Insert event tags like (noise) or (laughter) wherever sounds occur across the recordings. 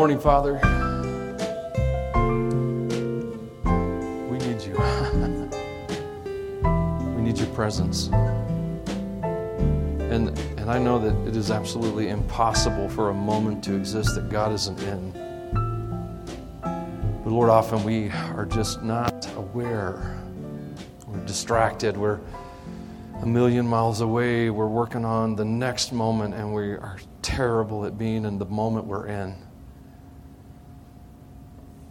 morning, Father. We need you. (laughs) we need your presence. And, and I know that it is absolutely impossible for a moment to exist that God isn't in. But Lord, often we are just not aware. We're distracted. We're a million miles away. We're working on the next moment, and we are terrible at being in the moment we're in.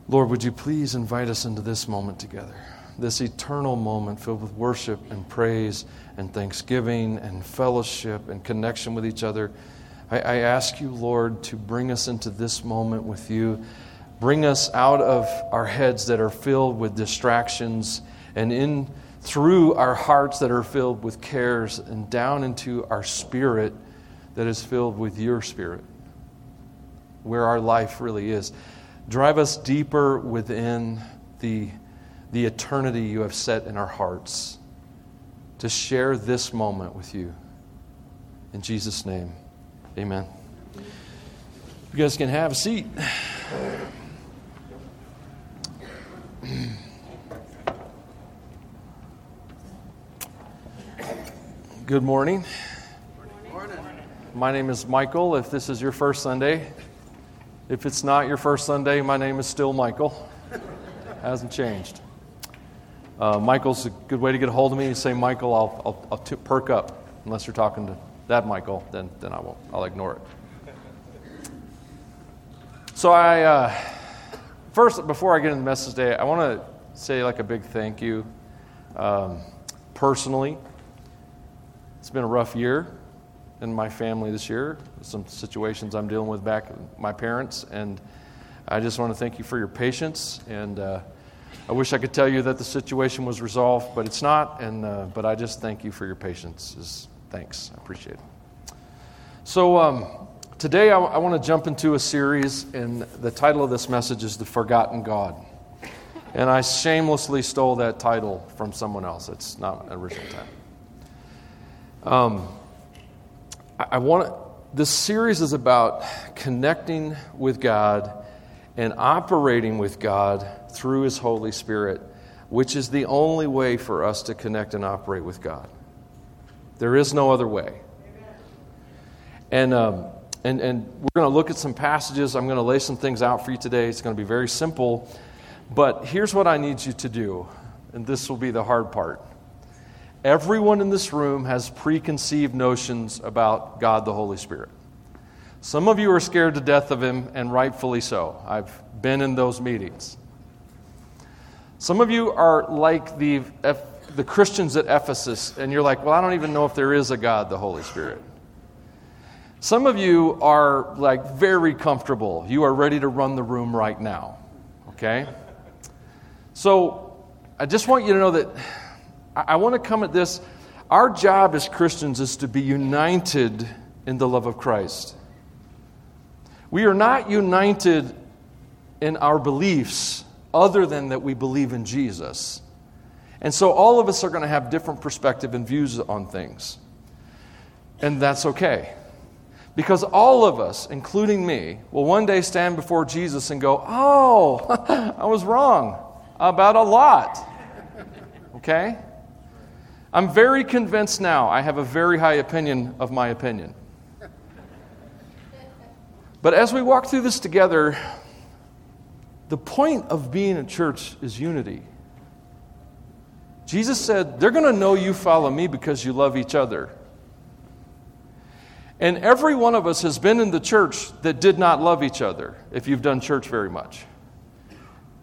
Lord, would you please invite us into this moment together? This eternal moment filled with worship and praise and thanksgiving and fellowship and connection with each other. I, I ask you, Lord, to bring us into this moment with you. Bring us out of our heads that are filled with distractions and in through our hearts that are filled with cares and down into our spirit that is filled with your spirit, where our life really is. Drive us deeper within the, the eternity you have set in our hearts to share this moment with you. In Jesus' name, amen. You guys can have a seat. Good morning. Good morning. My name is Michael. If this is your first Sunday, if it's not your first Sunday, my name is still Michael. Hasn't changed. Uh, Michael's a good way to get a hold of me. You say Michael, I'll, I'll, I'll t- perk up. Unless you're talking to that Michael, then, then I won't. I'll ignore it. So I, uh, first, before I get into the message today, I want to say like a big thank you um, personally. It's been a rough year in my family this year. Some situations I'm dealing with back with my parents, and I just want to thank you for your patience. And uh, I wish I could tell you that the situation was resolved, but it's not. And uh, but I just thank you for your patience. Is thanks. I appreciate it. So um, today I, I want to jump into a series, and the title of this message is "The Forgotten God." And I shamelessly stole that title from someone else. It's not an original title. Um, I want this series is about connecting with God and operating with God through His Holy Spirit, which is the only way for us to connect and operate with God. There is no other way. And, um, and, and we're going to look at some passages. I'm going to lay some things out for you today. It's going to be very simple. But here's what I need you to do, and this will be the hard part. Everyone in this room has preconceived notions about God the Holy Spirit. Some of you are scared to death of Him, and rightfully so. I've been in those meetings. Some of you are like the, the Christians at Ephesus, and you're like, well, I don't even know if there is a God, the Holy Spirit. Some of you are like very comfortable. You are ready to run the room right now. Okay? So I just want you to know that I want to come at this. Our job as Christians is to be united in the love of Christ. We are not united in our beliefs other than that we believe in Jesus. And so all of us are going to have different perspective and views on things. And that's okay. Because all of us, including me, will one day stand before Jesus and go, Oh, (laughs) I was wrong about a lot. Okay? I'm very convinced now. I have a very high opinion of my opinion. But as we walk through this together, the point of being a church is unity. Jesus said, They're going to know you follow me because you love each other. And every one of us has been in the church that did not love each other, if you've done church very much.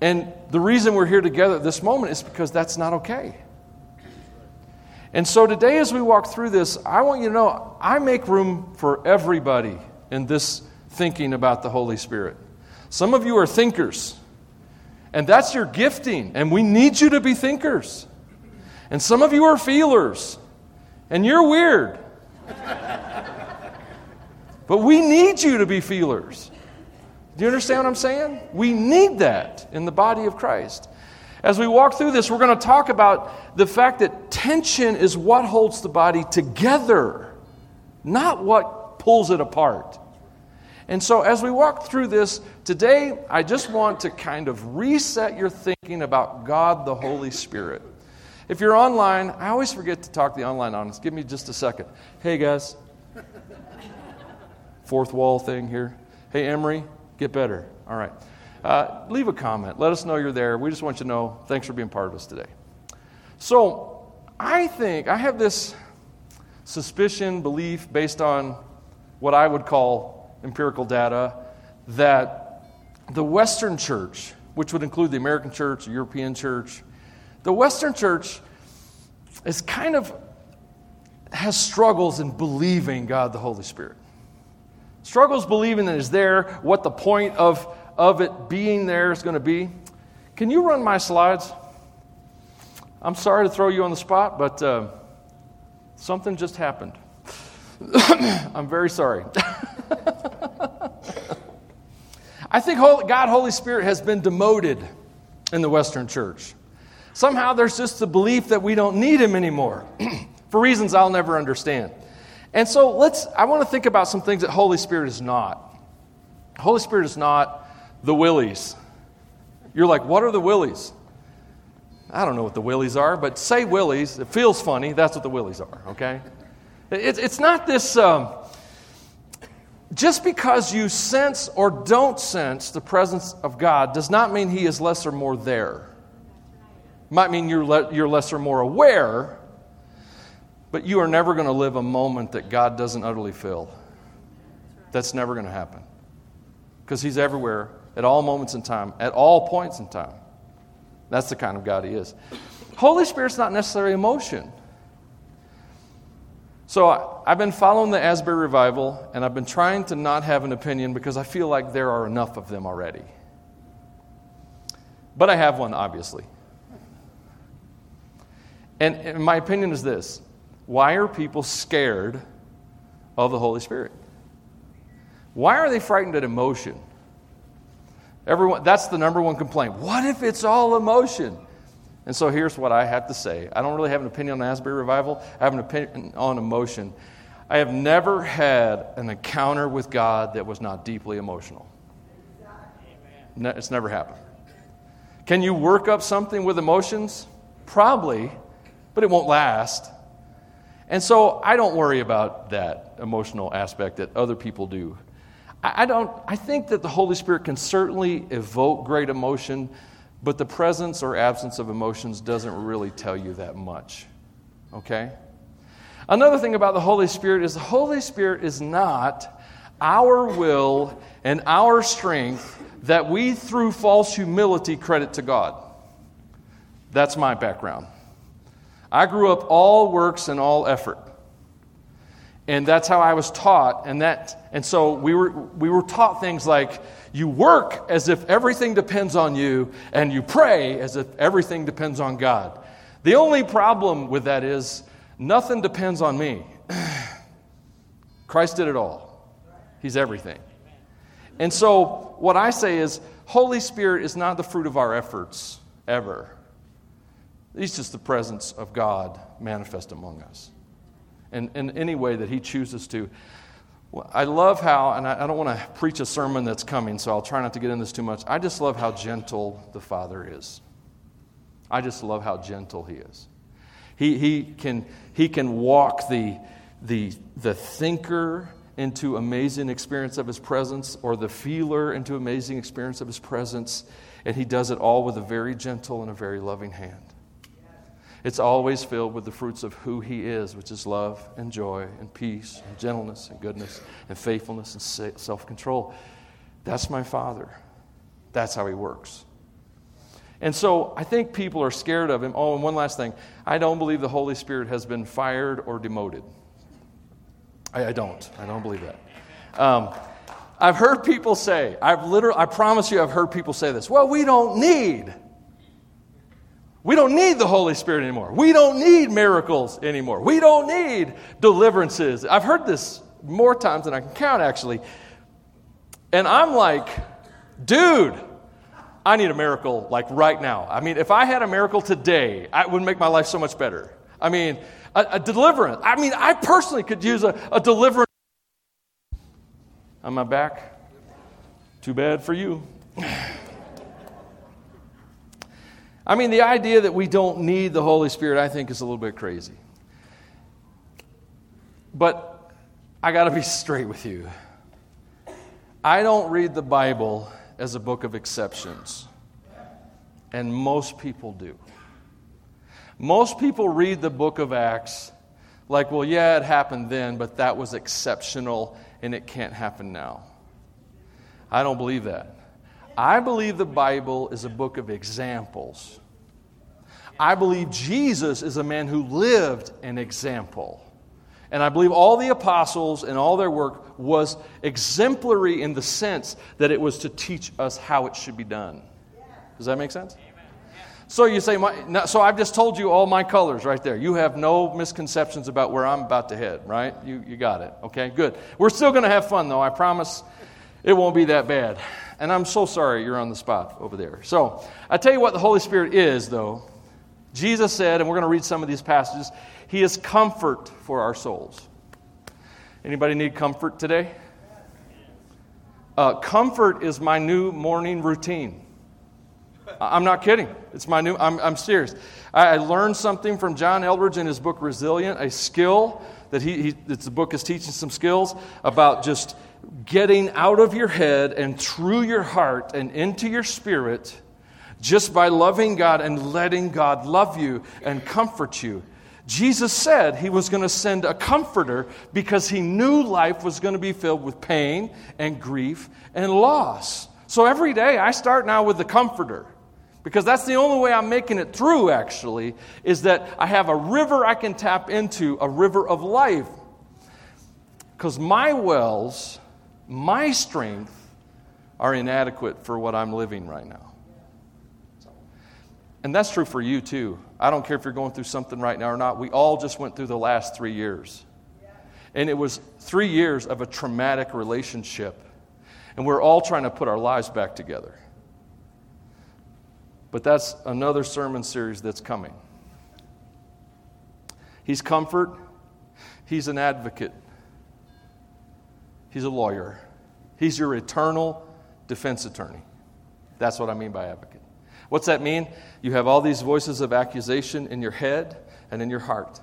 And the reason we're here together at this moment is because that's not okay. And so today, as we walk through this, I want you to know I make room for everybody in this thinking about the Holy Spirit. Some of you are thinkers, and that's your gifting, and we need you to be thinkers. And some of you are feelers, and you're weird. (laughs) but we need you to be feelers. Do you understand what I'm saying? We need that in the body of Christ. As we walk through this, we're going to talk about the fact that tension is what holds the body together, not what pulls it apart. And so, as we walk through this today, I just want to kind of reset your thinking about God the Holy Spirit. If you're online, I always forget to talk to the online audience. Give me just a second. Hey, guys. Fourth wall thing here. Hey, Emery, get better. All right. Uh, leave a comment. Let us know you're there. We just want you to know thanks for being part of us today. So, I think I have this suspicion, belief based on what I would call empirical data that the Western church, which would include the American church, the European church, the Western church is kind of has struggles in believing God the Holy Spirit. Struggles believing that is there, what the point of, of it being there is going to be. Can you run my slides? I'm sorry to throw you on the spot, but uh, something just happened. (coughs) I'm very sorry. (laughs) I think God, Holy Spirit, has been demoted in the Western church. Somehow there's just the belief that we don't need him anymore (clears throat) for reasons I'll never understand. And so let's, I want to think about some things that Holy Spirit is not. Holy Spirit is not the willies. You're like, what are the willies? I don't know what the willies are, but say willies. It feels funny. That's what the willies are, okay? It, it's not this, um, just because you sense or don't sense the presence of God does not mean He is less or more there. Might mean you're, le- you're less or more aware, but you are never going to live a moment that God doesn't utterly fill. That's never going to happen. Because He's everywhere, at all moments in time, at all points in time. That's the kind of God He is. Holy Spirit's not necessarily emotion. So I've been following the Asbury revival, and I've been trying to not have an opinion because I feel like there are enough of them already. But I have one, obviously. And, and my opinion is this why are people scared of the Holy Spirit? Why are they frightened at emotion? Everyone, that's the number one complaint. What if it's all emotion? And so here's what I have to say. I don't really have an opinion on Asbury Revival. I have an opinion on emotion. I have never had an encounter with God that was not deeply emotional. It's never happened. Can you work up something with emotions? Probably but it won't last. And so I don't worry about that emotional aspect that other people do. I, don't, I think that the Holy Spirit can certainly evoke great emotion, but the presence or absence of emotions doesn't really tell you that much. Okay? Another thing about the Holy Spirit is the Holy Spirit is not our will and our strength that we, through false humility, credit to God. That's my background. I grew up all works and all effort. And that's how I was taught. And, that, and so we were, we were taught things like you work as if everything depends on you, and you pray as if everything depends on God. The only problem with that is nothing depends on me. (clears throat) Christ did it all, He's everything. And so what I say is Holy Spirit is not the fruit of our efforts, ever. He's just the presence of God manifest among us. And in any way that He chooses to. I love how, and I don't want to preach a sermon that's coming, so I'll try not to get in this too much. I just love how gentle the Father is. I just love how gentle He is. He, he, can, he can walk the, the, the thinker into amazing experience of His presence or the feeler into amazing experience of His presence, and He does it all with a very gentle and a very loving hand. It's always filled with the fruits of who He is, which is love and joy and peace and gentleness and goodness and faithfulness and self control. That's my Father. That's how He works. And so I think people are scared of Him. Oh, and one last thing I don't believe the Holy Spirit has been fired or demoted. I, I don't. I don't believe that. Um, I've heard people say, I've literally, I promise you, I've heard people say this. Well, we don't need we don't need the Holy Spirit anymore. We don't need miracles anymore. We don't need deliverances. I've heard this more times than I can count, actually. And I'm like, dude, I need a miracle like right now. I mean, if I had a miracle today, it would make my life so much better. I mean, a, a deliverance. I mean, I personally could use a, a deliverance. On my back? Too bad for you. I mean, the idea that we don't need the Holy Spirit, I think, is a little bit crazy. But I got to be (laughs) straight with you. I don't read the Bible as a book of exceptions, and most people do. Most people read the book of Acts like, well, yeah, it happened then, but that was exceptional and it can't happen now. I don't believe that. I believe the Bible is a book of examples. I believe Jesus is a man who lived an example. And I believe all the apostles and all their work was exemplary in the sense that it was to teach us how it should be done. Does that make sense? So you say, so I've just told you all my colors right there. You have no misconceptions about where I'm about to head, right? You, you got it. Okay, good. We're still going to have fun, though. I promise it won't be that bad. And I'm so sorry you're on the spot over there. So I tell you what the Holy Spirit is, though. Jesus said, and we're going to read some of these passages, He is comfort for our souls. Anybody need comfort today? Uh, comfort is my new morning routine. I'm not kidding. It's my new, I'm, I'm serious. I, I, learned something from John Eldredge in his book Resilient, a skill that he, he the book is teaching some skills about just getting out of your head and through your heart and into your spirit just by loving God and letting God love you and comfort you. Jesus said he was going to send a comforter because he knew life was going to be filled with pain and grief and loss. So every day I start now with the comforter because that's the only way I'm making it through, actually, is that I have a river I can tap into, a river of life. Because my wells, my strength, are inadequate for what I'm living right now. And that's true for you too. I don't care if you're going through something right now or not. We all just went through the last three years. And it was three years of a traumatic relationship. And we're all trying to put our lives back together. But that's another sermon series that's coming. He's comfort, he's an advocate, he's a lawyer, he's your eternal defense attorney. That's what I mean by advocate. What's that mean? You have all these voices of accusation in your head and in your heart.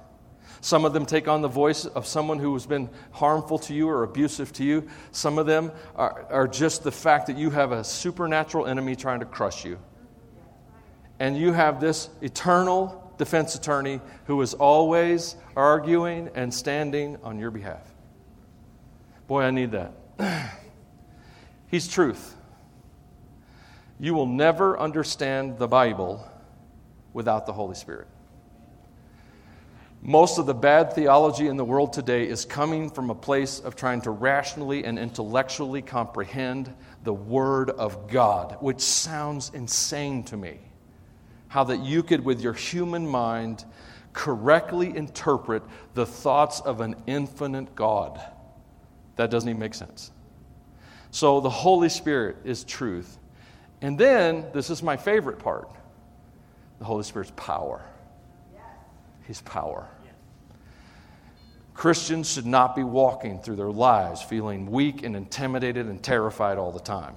Some of them take on the voice of someone who has been harmful to you or abusive to you. Some of them are, are just the fact that you have a supernatural enemy trying to crush you. And you have this eternal defense attorney who is always arguing and standing on your behalf. Boy, I need that. He's truth. You will never understand the Bible without the Holy Spirit. Most of the bad theology in the world today is coming from a place of trying to rationally and intellectually comprehend the Word of God, which sounds insane to me. How that you could, with your human mind, correctly interpret the thoughts of an infinite God. That doesn't even make sense. So the Holy Spirit is truth. And then, this is my favorite part the Holy Spirit's power. His power. Christians should not be walking through their lives feeling weak and intimidated and terrified all the time.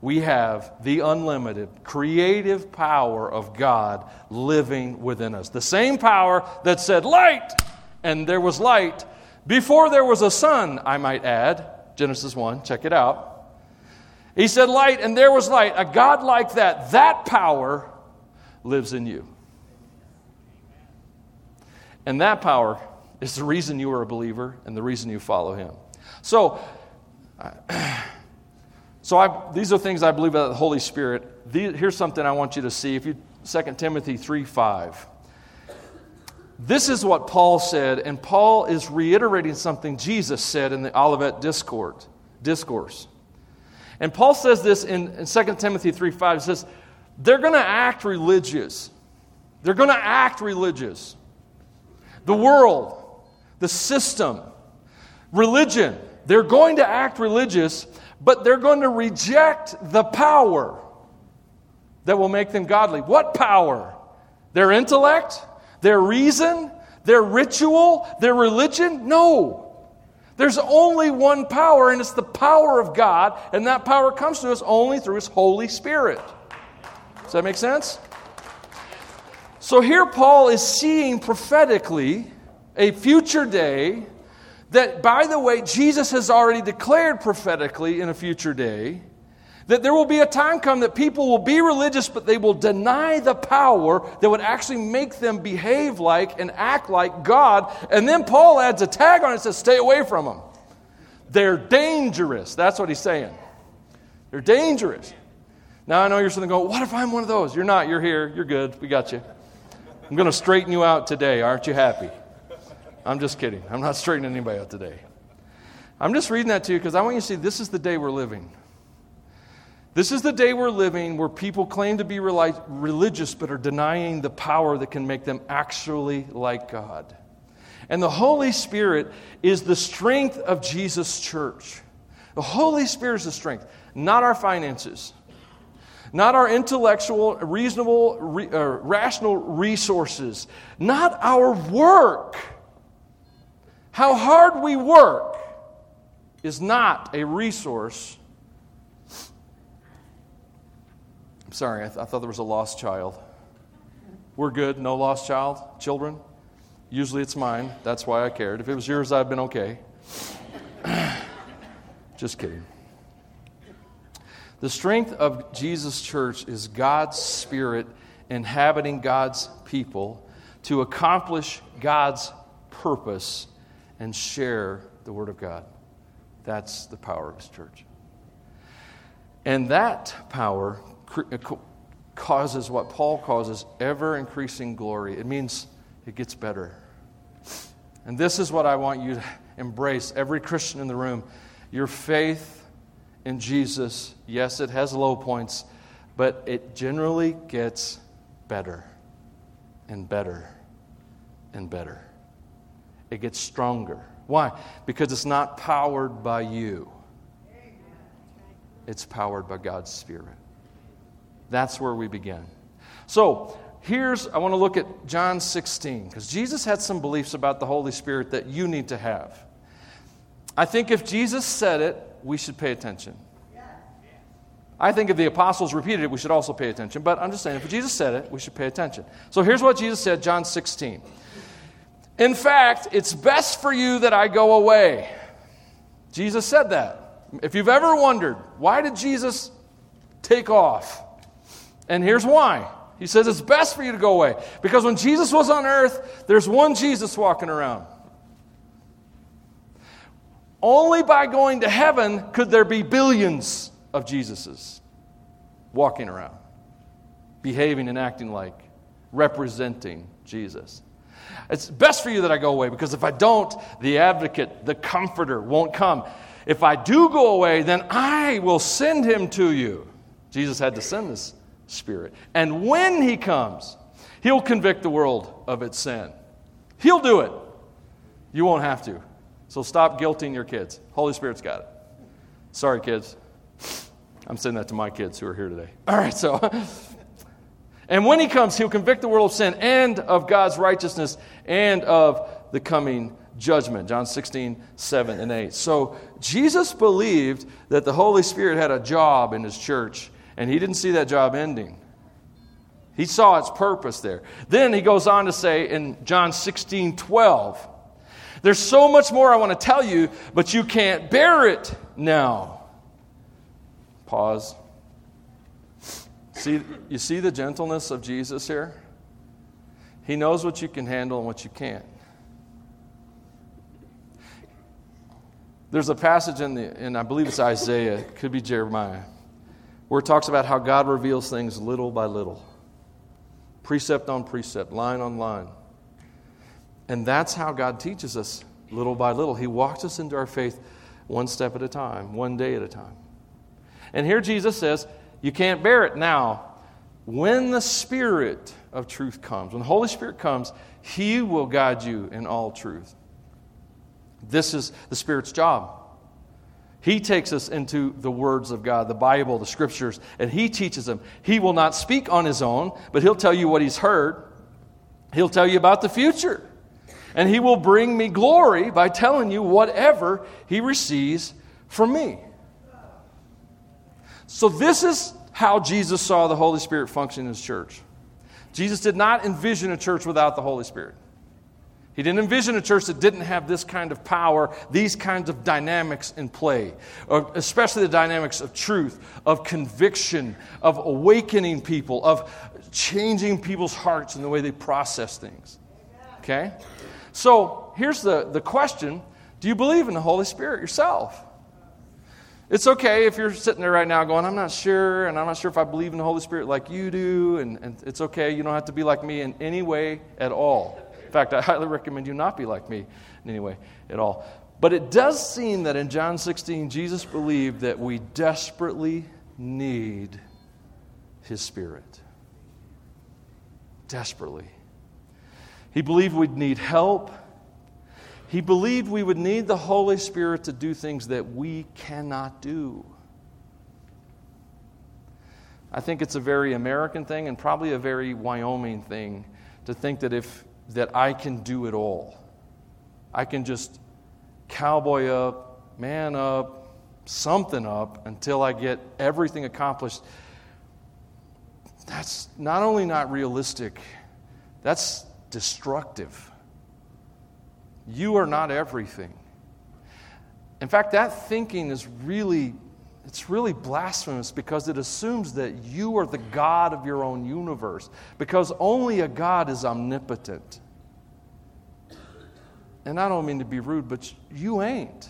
We have the unlimited creative power of God living within us. The same power that said, Light! And there was light before there was a sun, I might add. Genesis 1, check it out. He said, Light, and there was light. A God like that, that power lives in you. And that power is the reason you are a believer and the reason you follow Him. So, (clears throat) so I, these are things I believe about the Holy Spirit. These, here's something I want you to see. If you 2 Timothy 3 5. This is what Paul said, and Paul is reiterating something Jesus said in the Olivet Discourse. discourse. And Paul says this in, in 2 Timothy 3 5. He says, they're going to act religious. They're going to act religious. The world, the system, religion, they're going to act religious, but they're going to reject the power that will make them godly. What power? Their intellect? Their reason? Their ritual? Their religion? No. There's only one power, and it's the power of God, and that power comes to us only through His Holy Spirit. Does that make sense? So here Paul is seeing prophetically a future day that, by the way, Jesus has already declared prophetically in a future day that there will be a time come that people will be religious, but they will deny the power that would actually make them behave like and act like God. And then Paul adds a tag on it and says, Stay away from them. They're dangerous. That's what he's saying. They're dangerous. Now I know you're sitting going, What if I'm one of those? You're not. You're here. You're good. We got you. I'm going to straighten you out today. Aren't you happy? I'm just kidding. I'm not straightening anybody out today. I'm just reading that to you because I want you to see this is the day we're living. This is the day we're living where people claim to be religious but are denying the power that can make them actually like God. And the Holy Spirit is the strength of Jesus' church. The Holy Spirit is the strength, not our finances, not our intellectual, reasonable, re, uh, rational resources, not our work. How hard we work is not a resource Sorry, I, th- I thought there was a lost child. We're good, no lost child, children. Usually it's mine. That's why I cared. If it was yours, I'd been okay. (clears throat) Just kidding. The strength of Jesus' church is God's Spirit inhabiting God's people to accomplish God's purpose and share the Word of God. That's the power of His church. And that power Uh, causes what Paul causes ever increasing glory. It means it gets better. And this is what I want you to embrace, every Christian in the room. Your faith in Jesus, yes, it has low points, but it generally gets better and better and better. It gets stronger. Why? Because it's not powered by you, it's powered by God's Spirit. That's where we begin. So, here's, I want to look at John 16, because Jesus had some beliefs about the Holy Spirit that you need to have. I think if Jesus said it, we should pay attention. I think if the apostles repeated it, we should also pay attention. But I'm just saying, if Jesus said it, we should pay attention. So here's what Jesus said, John 16. In fact, it's best for you that I go away. Jesus said that. If you've ever wondered, why did Jesus take off? And here's why. He says it's best for you to go away. Because when Jesus was on earth, there's one Jesus walking around. Only by going to heaven could there be billions of Jesuses walking around, behaving and acting like, representing Jesus. It's best for you that I go away because if I don't, the advocate, the comforter won't come. If I do go away, then I will send him to you. Jesus had to send this Spirit. And when He comes, He'll convict the world of its sin. He'll do it. You won't have to. So stop guilting your kids. Holy Spirit's got it. Sorry, kids. I'm saying that to my kids who are here today. All right, so. And when he comes, he'll convict the world of sin and of God's righteousness and of the coming judgment. John 16, 7 and 8. So Jesus believed that the Holy Spirit had a job in his church and he didn't see that job ending. He saw its purpose there. Then he goes on to say in John 16 12, There's so much more I want to tell you, but you can't bear it now. Pause. See, you see the gentleness of Jesus here? He knows what you can handle and what you can't. There's a passage in the, and I believe it's Isaiah, it could be Jeremiah where it talks about how God reveals things little by little, precept on precept, line on line. And that's how God teaches us little by little. He walks us into our faith one step at a time, one day at a time. And here Jesus says, You can't bear it now. When the Spirit of truth comes, when the Holy Spirit comes, He will guide you in all truth. This is the Spirit's job. He takes us into the words of God, the Bible, the scriptures, and He teaches them. He will not speak on His own, but He'll tell you what He's heard. He'll tell you about the future. And he will bring me glory by telling you whatever he receives from me. So, this is how Jesus saw the Holy Spirit function in his church. Jesus did not envision a church without the Holy Spirit. He didn't envision a church that didn't have this kind of power, these kinds of dynamics in play, uh, especially the dynamics of truth, of conviction, of awakening people, of changing people's hearts in the way they process things. Okay? So here's the, the question Do you believe in the Holy Spirit yourself? It's okay if you're sitting there right now going, I'm not sure, and I'm not sure if I believe in the Holy Spirit like you do, and, and it's okay. You don't have to be like me in any way at all. Fact, I highly recommend you not be like me in any way at all. But it does seem that in John 16, Jesus believed that we desperately need his Spirit. Desperately. He believed we'd need help. He believed we would need the Holy Spirit to do things that we cannot do. I think it's a very American thing and probably a very Wyoming thing to think that if that I can do it all. I can just cowboy up, man up, something up until I get everything accomplished. That's not only not realistic, that's destructive. You are not everything. In fact, that thinking is really it's really blasphemous because it assumes that you are the God of your own universe, because only a God is omnipotent. And I don't mean to be rude, but you ain't.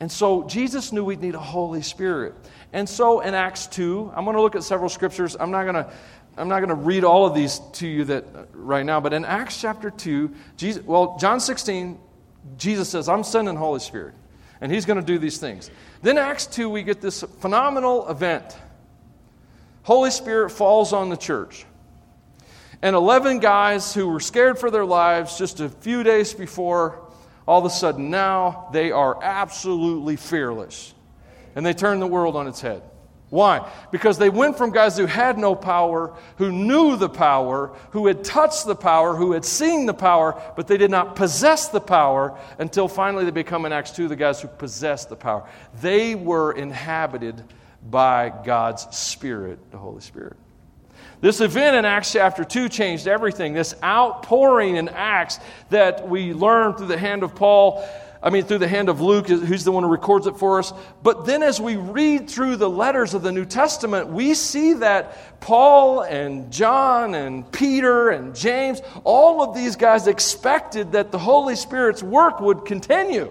And so Jesus knew we'd need a Holy Spirit. And so in Acts 2, I'm going to look at several scriptures. I'm not going to I'm not going to read all of these to you that right now, but in Acts chapter 2, Jesus, well, John 16, Jesus says, I'm sending Holy Spirit, and he's going to do these things. Then Acts 2, we get this phenomenal event. Holy Spirit falls on the church. And 11 guys who were scared for their lives just a few days before, all of a sudden now they are absolutely fearless. And they turn the world on its head. Why? Because they went from guys who had no power, who knew the power, who had touched the power, who had seen the power, but they did not possess the power until finally they become in Acts 2 the guys who possessed the power. They were inhabited by God's Spirit, the Holy Spirit. This event in Acts chapter 2 changed everything. This outpouring in Acts that we learned through the hand of Paul I mean, through the hand of Luke, who's the one who records it for us. But then as we read through the letters of the New Testament, we see that Paul and John and Peter and James, all of these guys expected that the Holy Spirit's work would continue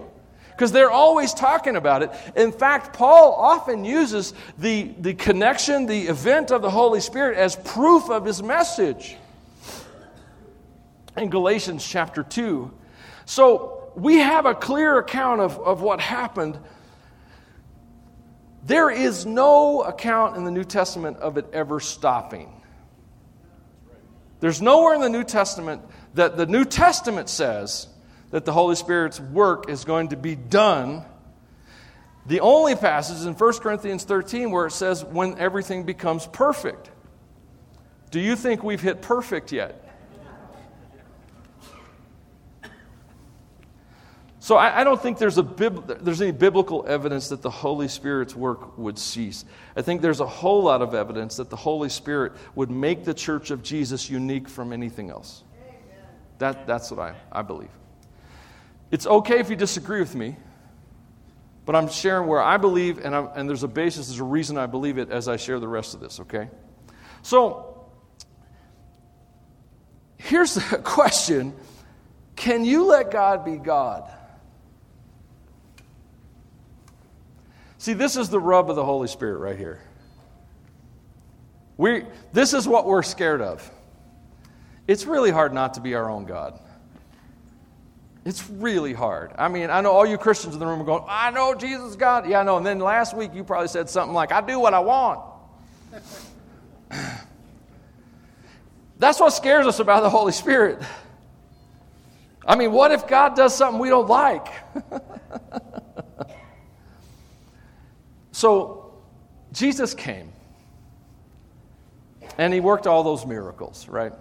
because they're always talking about it. In fact, Paul often uses the, the connection, the event of the Holy Spirit as proof of his message in Galatians chapter 2. So, we have a clear account of, of what happened. There is no account in the New Testament of it ever stopping. There's nowhere in the New Testament that the New Testament says that the Holy Spirit's work is going to be done. The only passage is in 1 Corinthians 13 where it says, when everything becomes perfect. Do you think we've hit perfect yet? So I, I don't think there's, a bib, there's any biblical evidence that the Holy Spirit's work would cease. I think there's a whole lot of evidence that the Holy Spirit would make the church of Jesus unique from anything else. That, that's what I, I believe. It's okay if you disagree with me, but I'm sharing where I believe, and, I'm, and there's a basis, there's a reason I believe it as I share the rest of this, okay? So, here's the (laughs) question Can you let God be God? See, this is the rub of the Holy Spirit right here. We, this is what we're scared of. It's really hard not to be our own God. It's really hard. I mean, I know all you Christians in the room are going, I know Jesus is God. Yeah, I know. And then last week you probably said something like, I do what I want. (laughs) That's what scares us about the Holy Spirit. I mean, what if God does something we don't like? (laughs) So Jesus came and he worked all those miracles, right?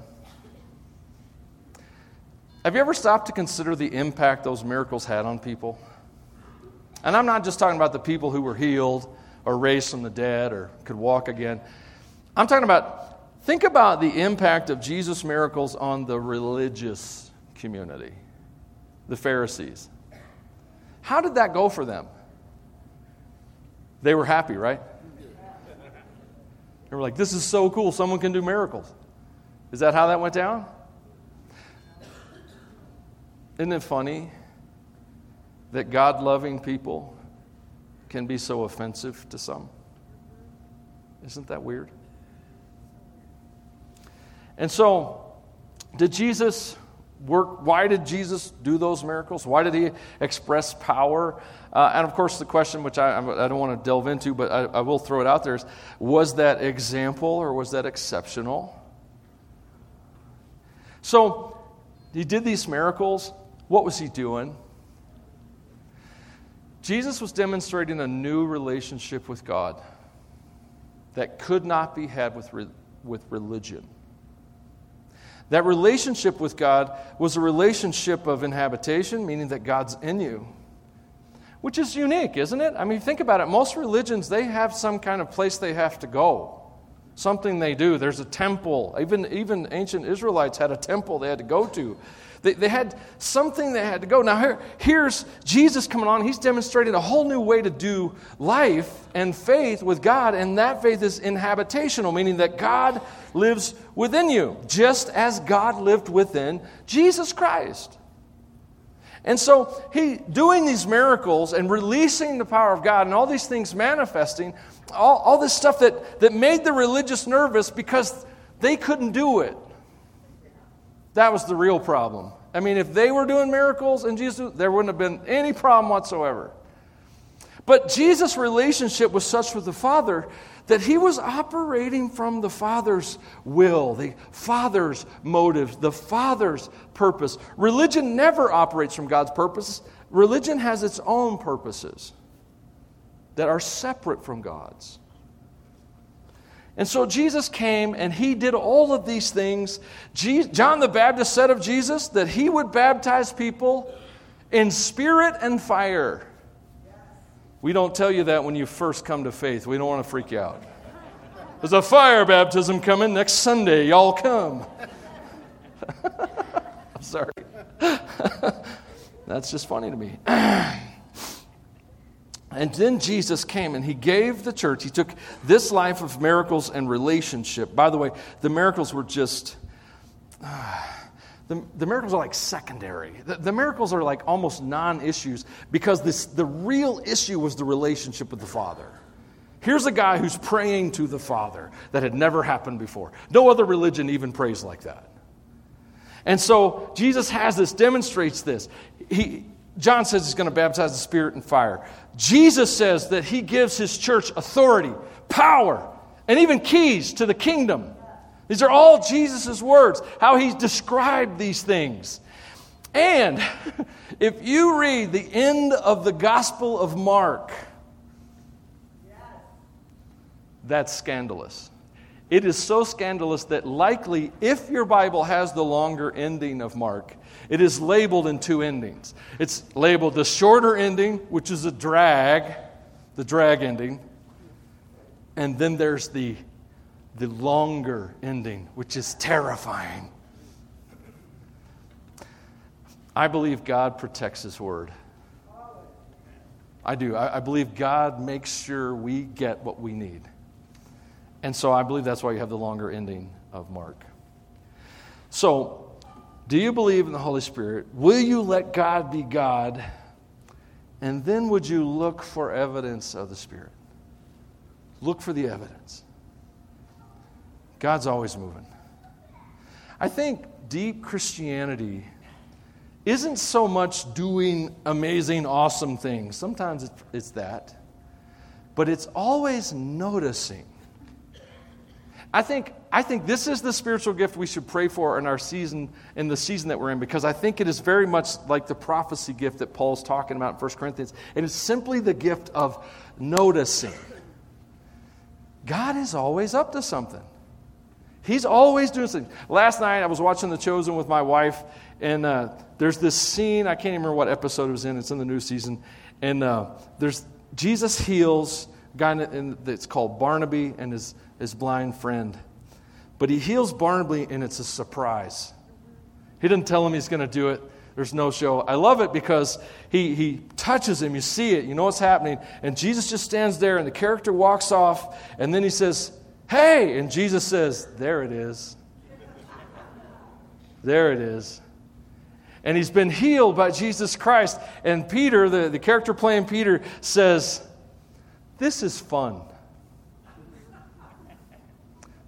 Have you ever stopped to consider the impact those miracles had on people? And I'm not just talking about the people who were healed or raised from the dead or could walk again. I'm talking about, think about the impact of Jesus' miracles on the religious community, the Pharisees. How did that go for them? They were happy, right? They were like, this is so cool, someone can do miracles. Is that how that went down? Isn't it funny that God loving people can be so offensive to some? Isn't that weird? And so, did Jesus work? Why did Jesus do those miracles? Why did he express power? Uh, and of course, the question, which I, I don't want to delve into, but I, I will throw it out there, is was that example or was that exceptional? So, he did these miracles. What was he doing? Jesus was demonstrating a new relationship with God that could not be had with, re- with religion. That relationship with God was a relationship of inhabitation, meaning that God's in you, which is unique, isn't it? I mean, think about it. Most religions, they have some kind of place they have to go, something they do. There's a temple. Even, even ancient Israelites had a temple they had to go to. They, they had something they had to go. Now, here, here's Jesus coming on. He's demonstrating a whole new way to do life and faith with God, and that faith is inhabitational, meaning that God lives within you, just as God lived within Jesus Christ. And so he doing these miracles and releasing the power of God and all these things manifesting, all, all this stuff that, that made the religious nervous because they couldn't do it. That was the real problem. I mean, if they were doing miracles and Jesus, there wouldn't have been any problem whatsoever. But Jesus' relationship was such with the Father that he was operating from the Father's will, the Father's motives, the Father's purpose. Religion never operates from God's purpose, religion has its own purposes that are separate from God's. And so Jesus came and he did all of these things. John the Baptist said of Jesus that he would baptize people in spirit and fire. We don't tell you that when you first come to faith. We don't want to freak you out. There's a fire baptism coming next Sunday. Y'all come. (laughs) I'm sorry. (laughs) That's just funny to me. (clears throat) And then Jesus came and he gave the church, he took this life of miracles and relationship. By the way, the miracles were just, uh, (sighs) the, the miracles are like secondary. The, the miracles are like almost non issues because this, the real issue was the relationship with the Father. Here's a guy who's praying to the Father that had never happened before. No other religion even prays like that. And so Jesus has this, demonstrates this. He, John says he's going to baptize the Spirit and fire. Jesus says that he gives his church authority, power, and even keys to the kingdom. These are all Jesus' words, how he described these things. And (laughs) if you read the end of the Gospel of Mark, that's scandalous. It is so scandalous that likely, if your Bible has the longer ending of Mark, it is labeled in two endings. It's labeled the shorter ending, which is a drag, the drag ending, and then there's the, the longer ending, which is terrifying. I believe God protects His word. I do. I, I believe God makes sure we get what we need. And so I believe that's why you have the longer ending of Mark. So, do you believe in the Holy Spirit? Will you let God be God? And then would you look for evidence of the Spirit? Look for the evidence. God's always moving. I think deep Christianity isn't so much doing amazing, awesome things. Sometimes it's, that. But it's always noticing I think, I think this is the spiritual gift we should pray for in our season, in the season that we're in, because I think it is very much like the prophecy gift that Paul's talking about in 1 Corinthians. And it's simply the gift of noticing. God is always up to something. He's always doing something. Last night, I was watching The Chosen with my wife, and uh, there's this scene. I can't even remember what episode it was in. It's in the new season. And uh, there's Jesus heals a guy that's called Barnaby and his, his blind friend. But he heals Barnaby, and it's a surprise. He didn't tell him he's going to do it. There's no show. I love it because he, he touches him. You see it. You know what's happening. And Jesus just stands there, and the character walks off, and then he says, Hey! And Jesus says, There it is. There it is. And he's been healed by Jesus Christ. And Peter, the, the character playing Peter, says, This is fun.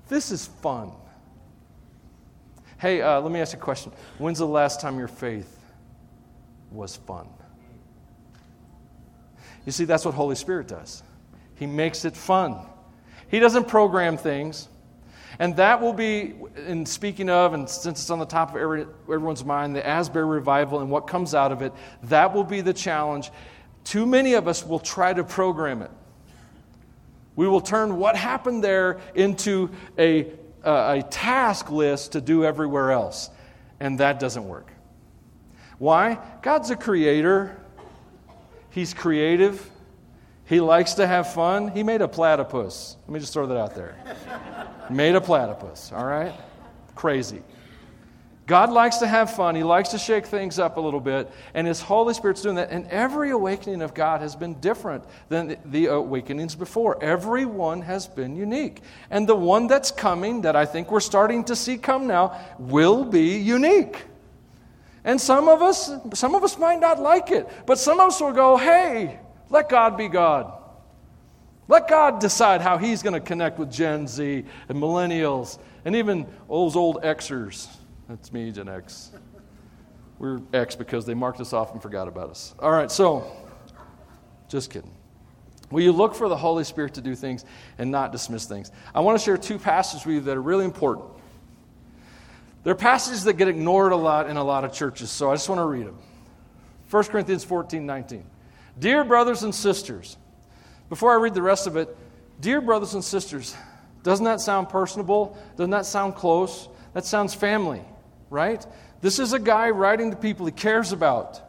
This is fun. Hey, uh, let me ask you a question. When's the last time your faith was fun? You see, that's what Holy Spirit does. He makes it fun. He doesn't program things. And that will be, in speaking of, and since it's on the top of every, everyone's mind, the Asbury revival and what comes out of it, that will be the challenge. Too many of us will try to program it. We will turn what happened there into a, a task list to do everywhere else. And that doesn't work. Why? God's a creator, He's creative. He likes to have fun. He made a platypus. Let me just throw that out there. made a platypus, all right? Crazy. God likes to have fun. He likes to shake things up a little bit, and His Holy Spirit's doing that. And every awakening of God has been different than the awakenings before. Every one has been unique. And the one that's coming, that I think we're starting to see come now, will be unique. And some of us, some of us might not like it, but some of us will go, hey, let God be God. Let God decide how He's going to connect with Gen Z and millennials and even those old Xers. That's me, Gen X. We're X because they marked us off and forgot about us. All right, so, just kidding. Will you look for the Holy Spirit to do things and not dismiss things? I want to share two passages with you that are really important. They're passages that get ignored a lot in a lot of churches, so I just want to read them. 1 Corinthians 14 19. Dear brothers and sisters, before I read the rest of it, dear brothers and sisters, doesn't that sound personable? Doesn't that sound close? That sounds family, right? This is a guy writing to people he cares about.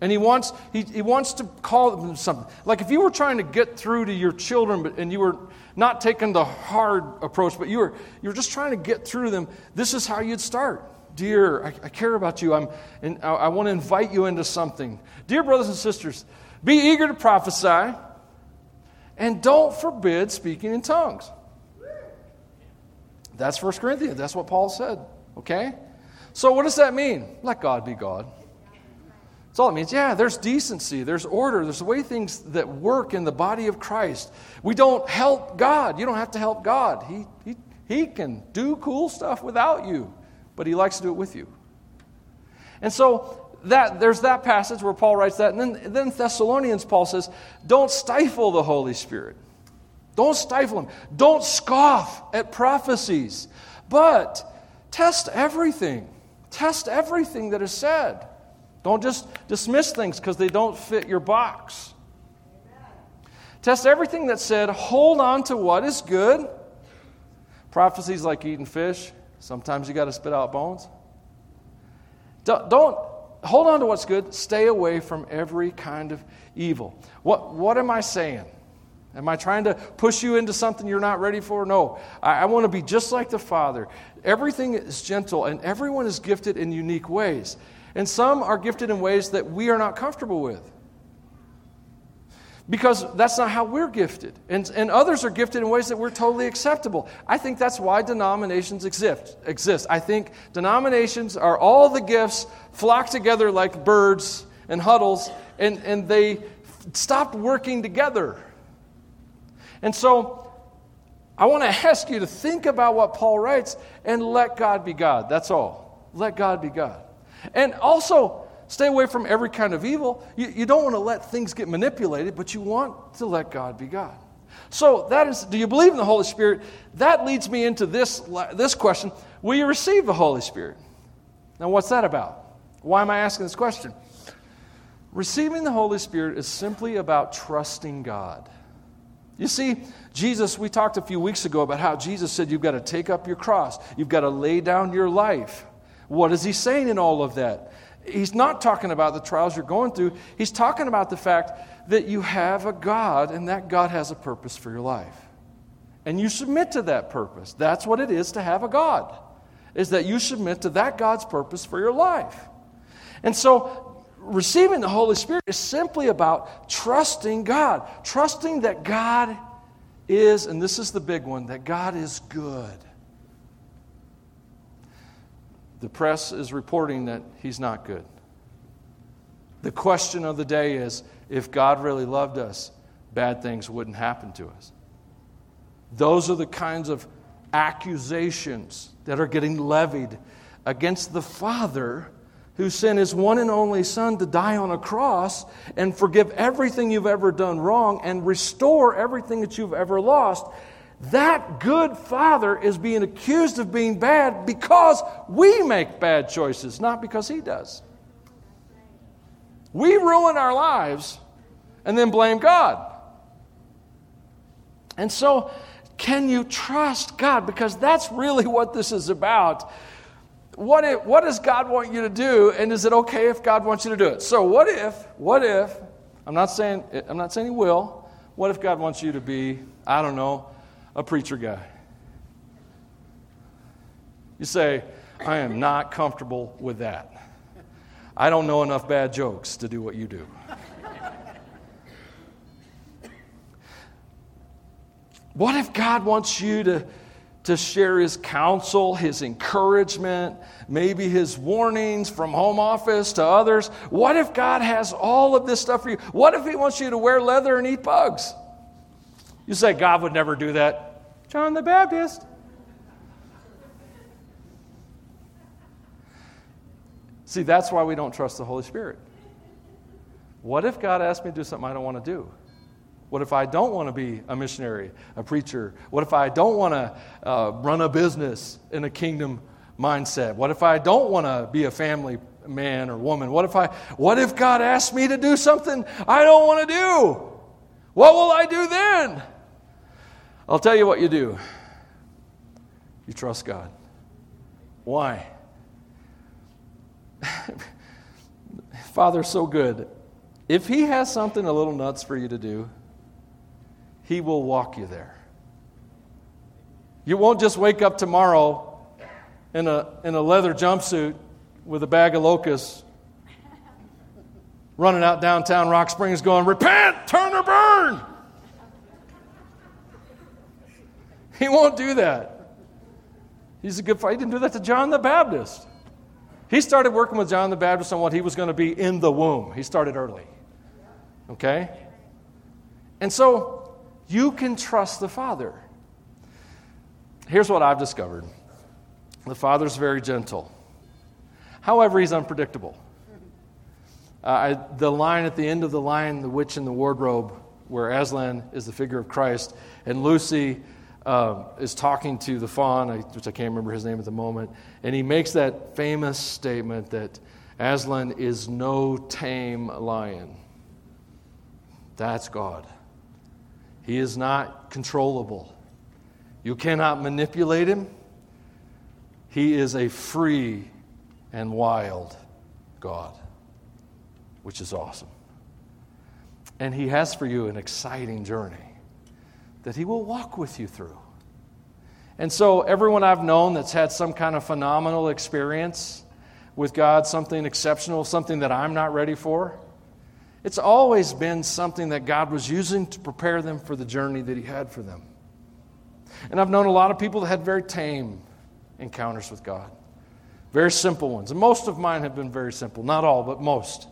And he wants, he, he wants to call them something. Like if you were trying to get through to your children but, and you were not taking the hard approach, but you were, you were just trying to get through them, this is how you'd start. Dear, I, I care about you. I'm, and I, I want to invite you into something. Dear brothers and sisters, be eager to prophesy and don't forbid speaking in tongues. That's 1 Corinthians. That's what Paul said. Okay? So, what does that mean? Let God be God. That's all it means. Yeah, there's decency, there's order, there's the way things that work in the body of Christ. We don't help God. You don't have to help God. He, he, he can do cool stuff without you, but He likes to do it with you. And so, that, there's that passage where Paul writes that. And then, then Thessalonians, Paul says, don't stifle the Holy Spirit. Don't stifle him. Don't scoff at prophecies. But test everything. Test everything that is said. Don't just dismiss things because they don't fit your box. Test everything that's said. Hold on to what is good. Prophecies like eating fish. Sometimes you got to spit out bones. Don't, don't hold on to what's good. Stay away from every kind of evil. What, what am I saying? Am I trying to push you into something you're not ready for? No. I, I want to be just like the Father. Everything is gentle, and everyone is gifted in unique ways. And some are gifted in ways that we are not comfortable with. Because that's not how we're gifted. And, and others are gifted in ways that we're totally acceptable. I think that's why denominations exist. exist. I think denominations are all the gifts flock together like birds and huddles, and, and they stopped working together. And so I want to ask you to think about what Paul writes and let God be God. That's all. Let God be God. And also, stay away from every kind of evil. You, you don't want to let things get manipulated, but you want to let God be God. So, that is, do you believe in the Holy Spirit? That leads me into this, this question Will you receive the Holy Spirit? Now, what's that about? Why am I asking this question? Receiving the Holy Spirit is simply about trusting God. You see, Jesus, we talked a few weeks ago about how Jesus said you've got to take up your cross, you've got to lay down your life. What is he saying in all of that? He's not talking about the trials you're going through, he's talking about the fact that you have a God and that God has a purpose for your life. And you submit to that purpose. That's what it is to have a God. Is that you submit to that God's purpose for your life. And so receiving the Holy Spirit is simply about trusting God, trusting that God is, and this is the big one, that God is good. The press is reporting that he's not good. The question of the day is if God really loved us, bad things wouldn't happen to us. Those are the kinds of accusations that are getting levied against the Father who sent his one and only Son to die on a cross and forgive everything you've ever done wrong and restore everything that you've ever lost. That good Father is being accused of being bad because we make bad choices, not because he does. We ruin our lives and then blame God. And so, can you trust God? Because that's really what this is about what, if, what does God want you to do, and is it okay if God wants you to do it? So, what if, what if, I'm not saying, I'm not saying He will, what if God wants you to be, I don't know, a preacher guy? You say, I am not comfortable with that. I don't know enough bad jokes to do what you do. what if God wants you to to share his counsel, his encouragement, maybe his warnings from home office to others. What if God has all of this stuff for you? What if he wants you to wear leather and eat bugs? You say, God would never do that. John the Baptist. See, that's why we don't trust the Holy Spirit. What if God asked me to do something I don't want to do? What if I don't want to be a missionary, a preacher? What if I don't want to uh, run a business in a kingdom mindset? What if I don't want to be a family man or woman? What if I what if God asked me to do something I don't want to do? What will I do then? I'll tell you what you do. You trust God. Why? (laughs) Father's so good. If He has something a little nuts for you to do, he will walk you there. You won't just wake up tomorrow in a, in a leather jumpsuit with a bag of locusts running out downtown Rock Springs going, Repent, turn or burn. He won't do that. He's a good. He didn't do that to John the Baptist. He started working with John the Baptist on what he was going to be in the womb. He started early. Okay? And so you can trust the Father. Here's what I've discovered the Father's very gentle. However, he's unpredictable. Uh, I, the line at the end of the line, The Witch in the Wardrobe, where Aslan is the figure of Christ, and Lucy uh, is talking to the faun, which I can't remember his name at the moment, and he makes that famous statement that Aslan is no tame lion. That's God. He is not controllable. You cannot manipulate him. He is a free and wild God, which is awesome. And He has for you an exciting journey that He will walk with you through. And so, everyone I've known that's had some kind of phenomenal experience with God, something exceptional, something that I'm not ready for, it's always been something that God was using to prepare them for the journey that He had for them. And I've known a lot of people that had very tame encounters with God, very simple ones. And most of mine have been very simple. Not all, but most.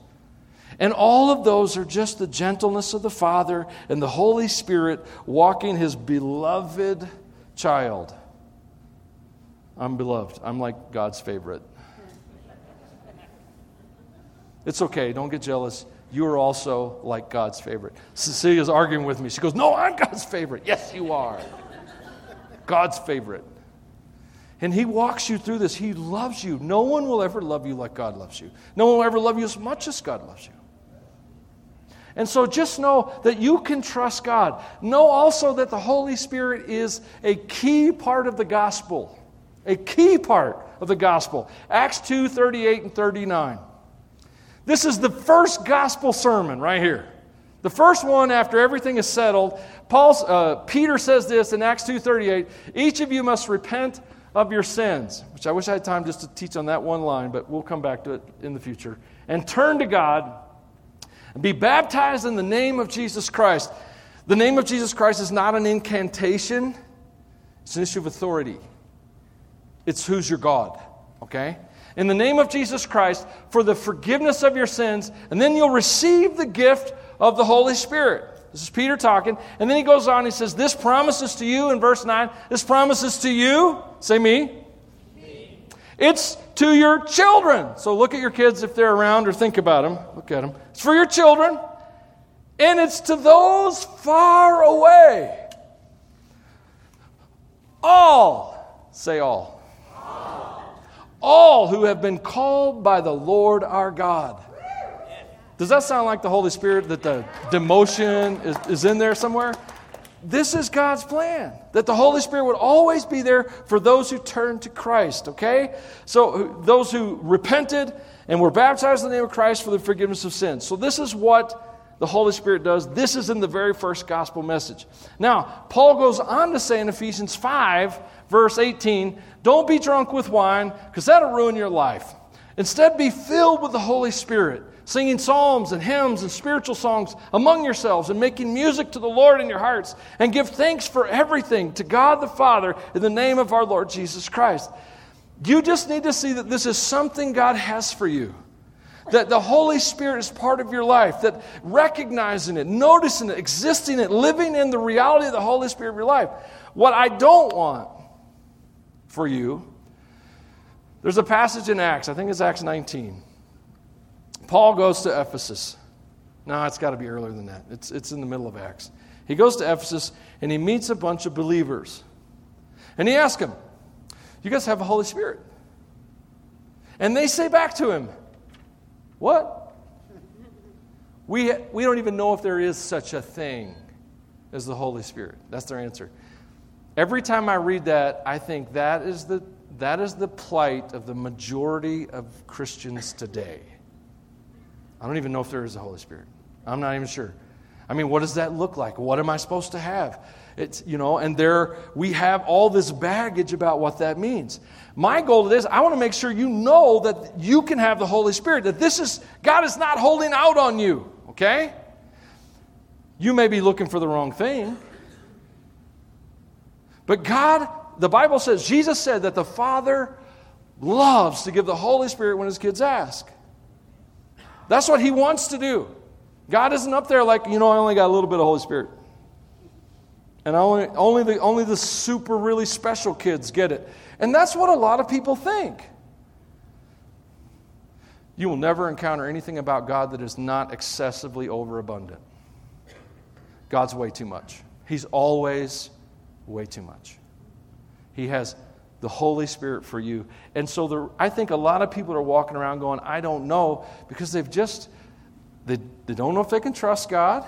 And all of those are just the gentleness of the Father and the Holy Spirit walking His beloved child. I'm beloved. I'm like God's favorite. It's okay. Don't get jealous you are also like God's favorite. Cecilia's arguing with me. She goes, No, I'm God's favorite. Yes, you are. God's favorite. And He walks you through this. He loves you. No one will ever love you like God loves you. No one will ever love you as much as God loves you. And so just know that you can trust God. Know also that the Holy Spirit is a key part of the gospel. A key part of the gospel. Acts 2 38 and 39. This is the first gospel sermon right here. The first one after everything is settled. Paul's, uh, Peter says this in Acts 2.38, each of you must repent of your sins, which I wish I had time just to teach on that one line, but we'll come back to it in the future, and turn to God be baptized in the name of Jesus Christ. The name of Jesus Christ is not an incantation, it's an issue of authority. It's who's your God, okay? In the name of Jesus Christ for the forgiveness of your sins, and then you'll receive the gift of the Holy Spirit. This is Peter talking. And then he goes on, he says, This promises to you in verse 9, this promises to you, say me. It's to your children. So look at your kids if they're around or think about them. Look at them. It's for your children. And it's to those far away. All, say all. All, all who have been called by the Lord our God. Does that sound like the Holy Spirit that the demotion is, is in there somewhere? This is God's plan that the Holy Spirit would always be there for those who turn to Christ, okay? So, those who repented and were baptized in the name of Christ for the forgiveness of sins. So, this is what the Holy Spirit does. This is in the very first gospel message. Now, Paul goes on to say in Ephesians 5, verse 18, don't be drunk with wine because that'll ruin your life. Instead, be filled with the Holy Spirit singing psalms and hymns and spiritual songs among yourselves and making music to the Lord in your hearts, and give thanks for everything to God the Father in the name of our Lord Jesus Christ. You just need to see that this is something God has for you. That the Holy Spirit is part of your life, that recognizing it, noticing it, existing it, living in the reality of the Holy Spirit of your life. What I don't want for you, there's a passage in Acts, I think it's Acts 19 Paul goes to Ephesus. No, it's got to be earlier than that. It's, it's in the middle of Acts. He goes to Ephesus and he meets a bunch of believers. And he asks them, You guys have the Holy Spirit? And they say back to him, What? (laughs) We, we don't even know if there is such a thing as the Holy Spirit. That's their answer. Every time I read that, I think that is the, that is the plight of the majority of Christians today. I don't even know if there is a Holy Spirit. I'm not even sure. I mean, what does that look like? What am I supposed to have? It's, you know, and there we have all this baggage about what that means. My goal is I want to make sure you know that you can have the Holy Spirit, that this is, God is not holding out on you, okay? You may be looking for the wrong thing. But God, the Bible says, Jesus said that the Father loves to give the Holy Spirit when his kids ask. That's what He wants to do. God isn't up there like, you know, I only got a little bit of Holy Spirit. And only, only, the, only the super, really special kids get it. And that's what a lot of people think. You will never encounter anything about God that is not excessively overabundant. God's way too much. He's always way too much. He has the Holy Spirit for you. And so the, I think a lot of people are walking around going, I don't know, because they've just, they, they don't know if they can trust God.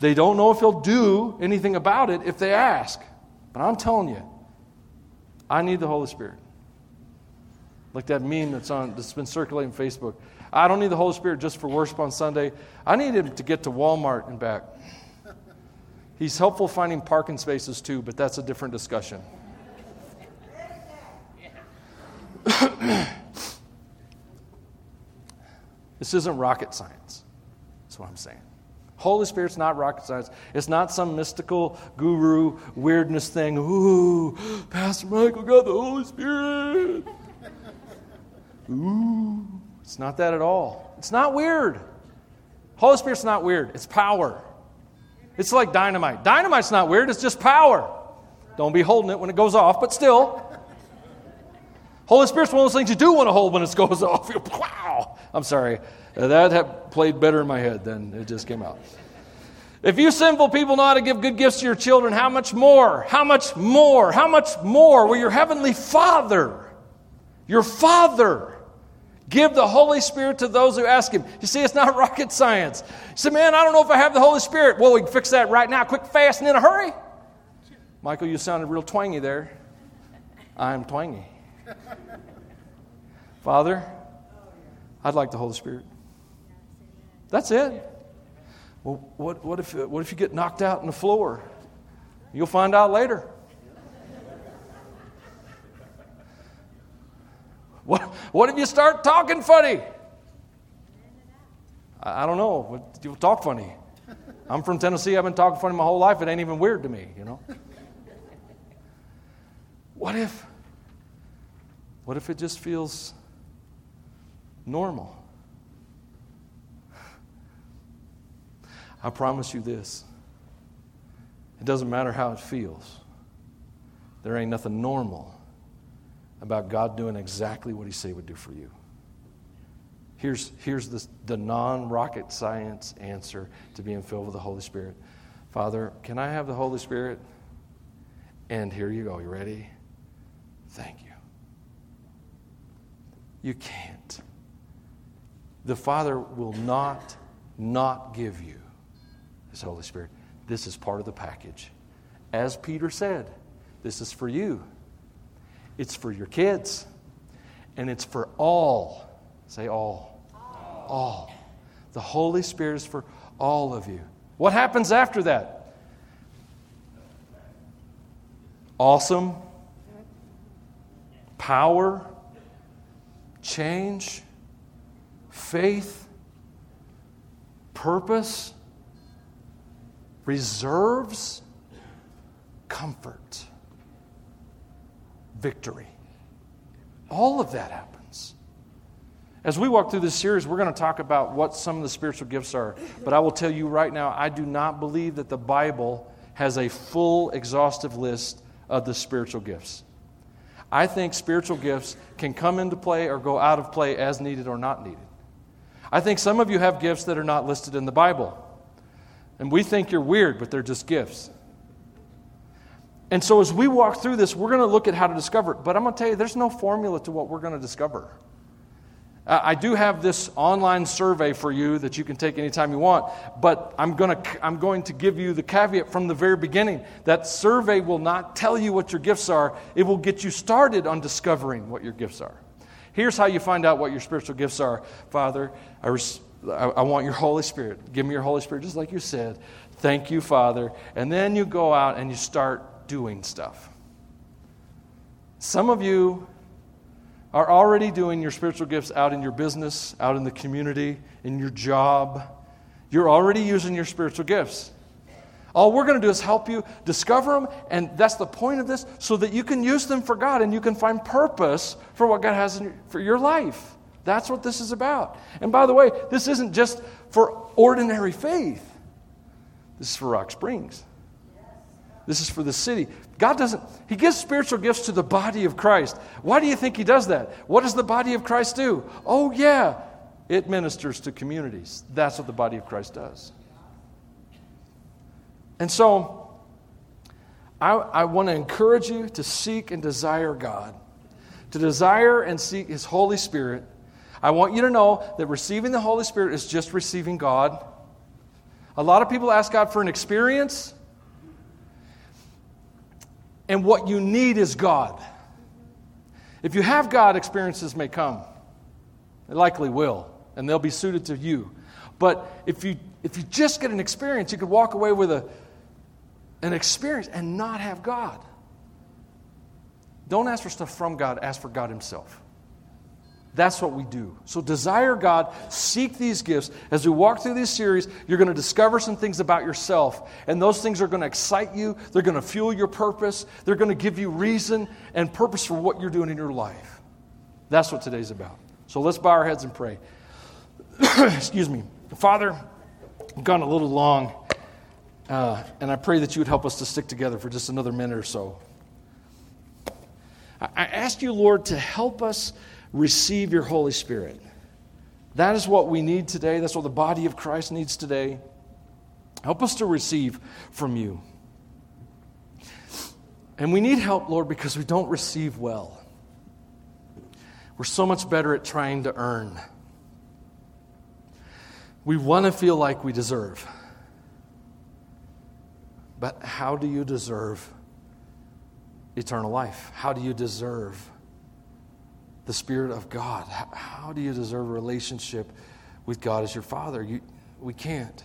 They don't know if He'll do anything about it if they ask. But I'm telling you, I need the Holy Spirit. Like that meme that's, on, that's been circulating on Facebook. I don't need the Holy Spirit just for worship on Sunday. I need Him to get to Walmart and back. He's helpful finding parking spaces too, but that's a different discussion. (coughs) this isn't rocket science. That's what I'm saying. Holy Spirit's not rocket science. It's not some mystical guru weirdness thing. Ooh, (gasps) Pastor Michael got the Holy Spirit. Ooh, it's not that at all. It's not weird. Holy Spirit's not weird. It's power. It's like dynamite. Dynamite's not weird. It's just power. Don't be holding it when it goes off, but still. Holy Spirit's one of those things you do want to hold when it goes (laughs) off. wow. I'm sorry. Uh, that played better in my head than it just came out. If you sinful people know how to give good gifts to your children, how much more? How much more? How much more will your heavenly Father, your Father, Give the Holy Spirit to those who ask Him. You see, it's not (laughs) rocket science. You say, man, I don't know if I have the Holy Spirit. Well, we can fix that right now, quick, fast, and in a hurry. Michael, you sounded real twangy there. I'm twangy. (laughs) Father, I'd like the Holy Spirit. That's it. Well, what, what, if, what if you get knocked out on the floor? You'll find out later. (laughs) What, what if you start talking funny? I, I don't know. You'll talk funny. I'm from Tennessee. I've been talking funny my whole life. It ain't even weird to me, you know? What if? What if it just feels normal? I promise you this it doesn't matter how it feels, there ain't nothing normal about God doing exactly what He said He would do for you. Here's, here's the, the non rocket science answer to being filled with the Holy Spirit Father, can I have the Holy Spirit? And here you go. You ready? Thank you. You can't. The Father will not not give you His Holy Spirit. This is part of the package. As Peter said, this is for you. It's for your kids. And it's for all. Say all. All. all. The Holy Spirit is for all of you. What happens after that? Awesome. Power. Change. Faith. Purpose. Reserves. Comfort victory. All of that happens. As we walk through this series, we're going to talk about what some of the spiritual gifts are. But I will tell you right now, I do not believe that the Bible has a full, exhaustive list of the spiritual gifts. I think spiritual gifts can come into play or go out of play as needed or not needed. I think some of you have gifts that are not listed in the Bible. And we think you're weird, but they're just gifts. And so, as we walk through this, we're going to look at how to discover it. But I'm going to tell you, there's no formula to what we're going to discover. Uh, I do have this online survey for you that you can take anytime you want, but I'm, gonna, I'm going to give you the caveat from the very beginning. That survey will not tell you what your gifts are, it will get you started on discovering what your gifts are. Here's how you find out what your spiritual gifts are Father, I, res- I, I want your Holy Spirit. Give me your Holy Spirit, just like you said. Thank you, Father. And then you go out and you start doing stuff. Some of you are already doing your spiritual gifts out in your business, out in the community, in your job. You're already using your spiritual gifts. All we're going to do is help you discover them, and that's the point of this, so that you can use them for God and you can find purpose for what God has your, for your life. That's what this is about. And by the way, this isn't just for ordinary faith, this is for Rock Springs. This is for the city. God doesn't, He gives spiritual gifts to the body of Christ. Why do you think He does that? What does the body of Christ do? Oh, yeah, it ministers to communities. That's what the body of Christ does. And so, I, I want to encourage you to seek and desire God, to desire and seek His Holy Spirit. I want you to know that receiving the Holy Spirit is just receiving God. A lot of people ask God for an experience. And what you need is God. If you have God, experiences may come. They likely will, and they'll be suited to you. But if you, if you just get an experience, you could walk away with a, an experience and not have God. Don't ask for stuff from God, ask for God Himself. That's what we do. So desire God, seek these gifts. As we walk through this series, you're going to discover some things about yourself, and those things are going to excite you. They're going to fuel your purpose. They're going to give you reason and purpose for what you're doing in your life. That's what today's about. So let's bow our heads and pray. (coughs) Excuse me. Father, I've gone a little long, uh, and I pray that you would help us to stick together for just another minute or so. I ask you, Lord, to help us receive your Holy Spirit. That is what we need today. That's what the body of Christ needs today. Help us to receive from you. And we need help, Lord, because we don't receive well. We're so much better at trying to earn. We want to feel like we deserve. But how do you deserve eternal life? How do you deserve the Spirit of God? How do you deserve a relationship with God as your Father? You, we can't.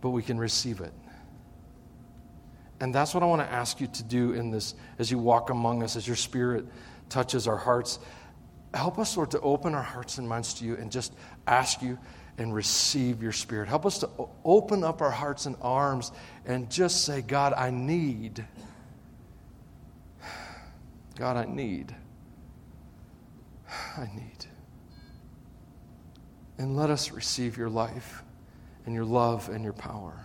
But we can receive it. And that's what I want to ask you to do in this as you walk among us, as your Spirit touches our hearts. Help us, Lord, to open our hearts and minds to you and just ask you and receive your Spirit. Help us to open up our hearts and arms and just say, God, I need. (sighs) God, I need. (sighs) I need. And let us receive your life and your love and your power.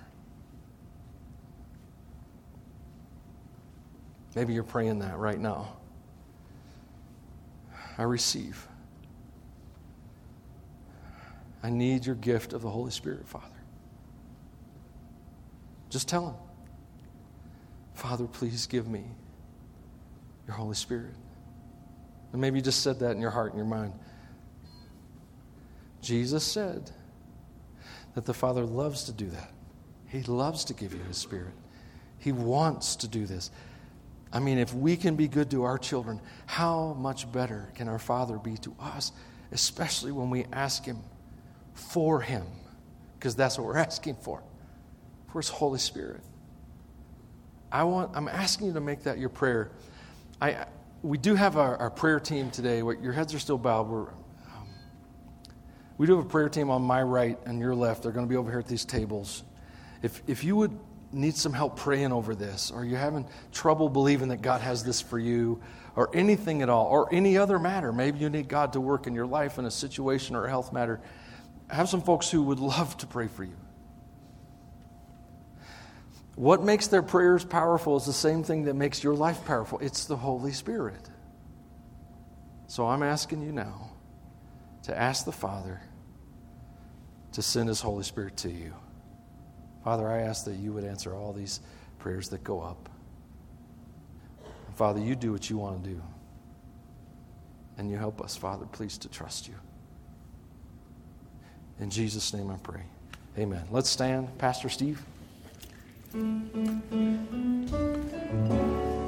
Maybe you're praying that right now. I receive. I need your gift of the Holy Spirit, Father. Just tell Him, Father, please give me your Holy Spirit. And maybe you just said that in your heart and your mind. Jesus said that the Father loves to do that. He loves to give you His Spirit. He wants to do this. I mean, if we can be good to our children, how much better can our Father be to us, especially when we ask Him for Him? Because that's what we're (laughs) asking for for His Holy Spirit. I want, I'm asking you to make that your prayer. I, we do have our, our prayer team today. Your heads are still bowed. Um, we do have a prayer team on my right and your left. They're going to be over here at these tables. If, if you would need some help praying over this, or you're having trouble believing that God has this for you, or anything at all, or any other matter, maybe you need God to work in your life in a situation or a health matter, have some folks who would (laughs) love to pray for you. What makes their prayers powerful is the same thing that makes your life powerful it's the Holy Spirit. So I'm asking you now to ask the Father to send His Holy Spirit to you. Father, I ask that you would answer all these prayers that go up. Father, you do what you want to do. And you help us, Father, please, to trust you. In Jesus' name I pray. Amen. Let's stand. Pastor Steve. thank you